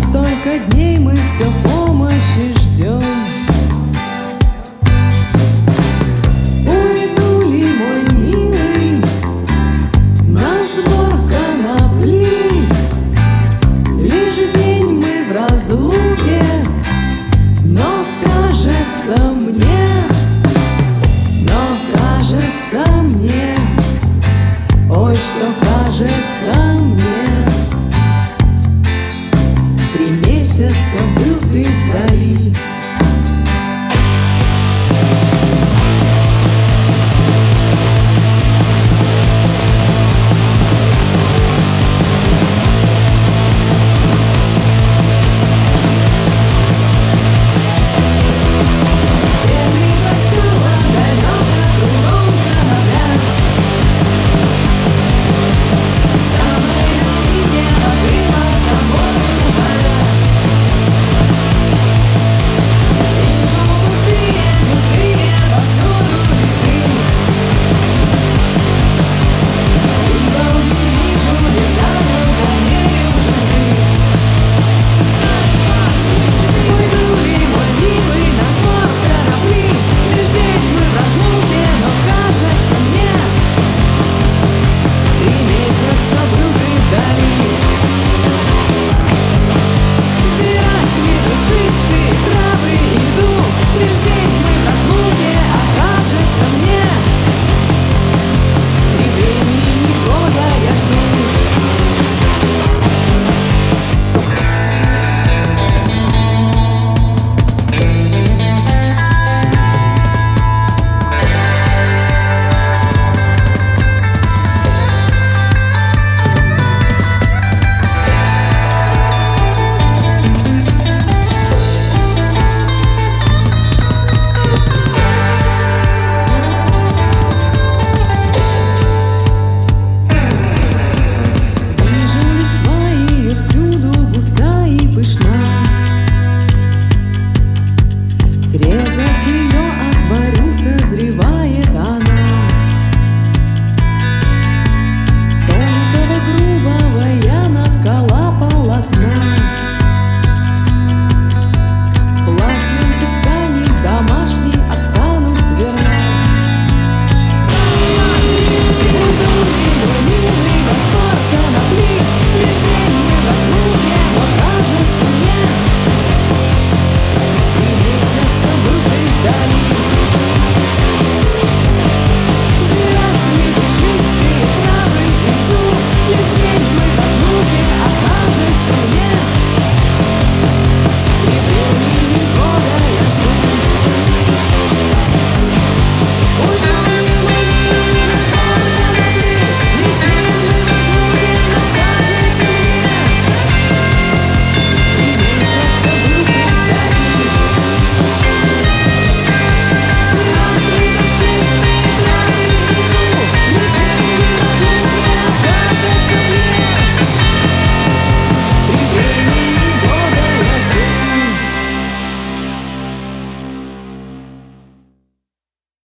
столько дней мы все помощи ждем. Уйду ли мой милый на сбор конопли? Лишь день мы в разлуке.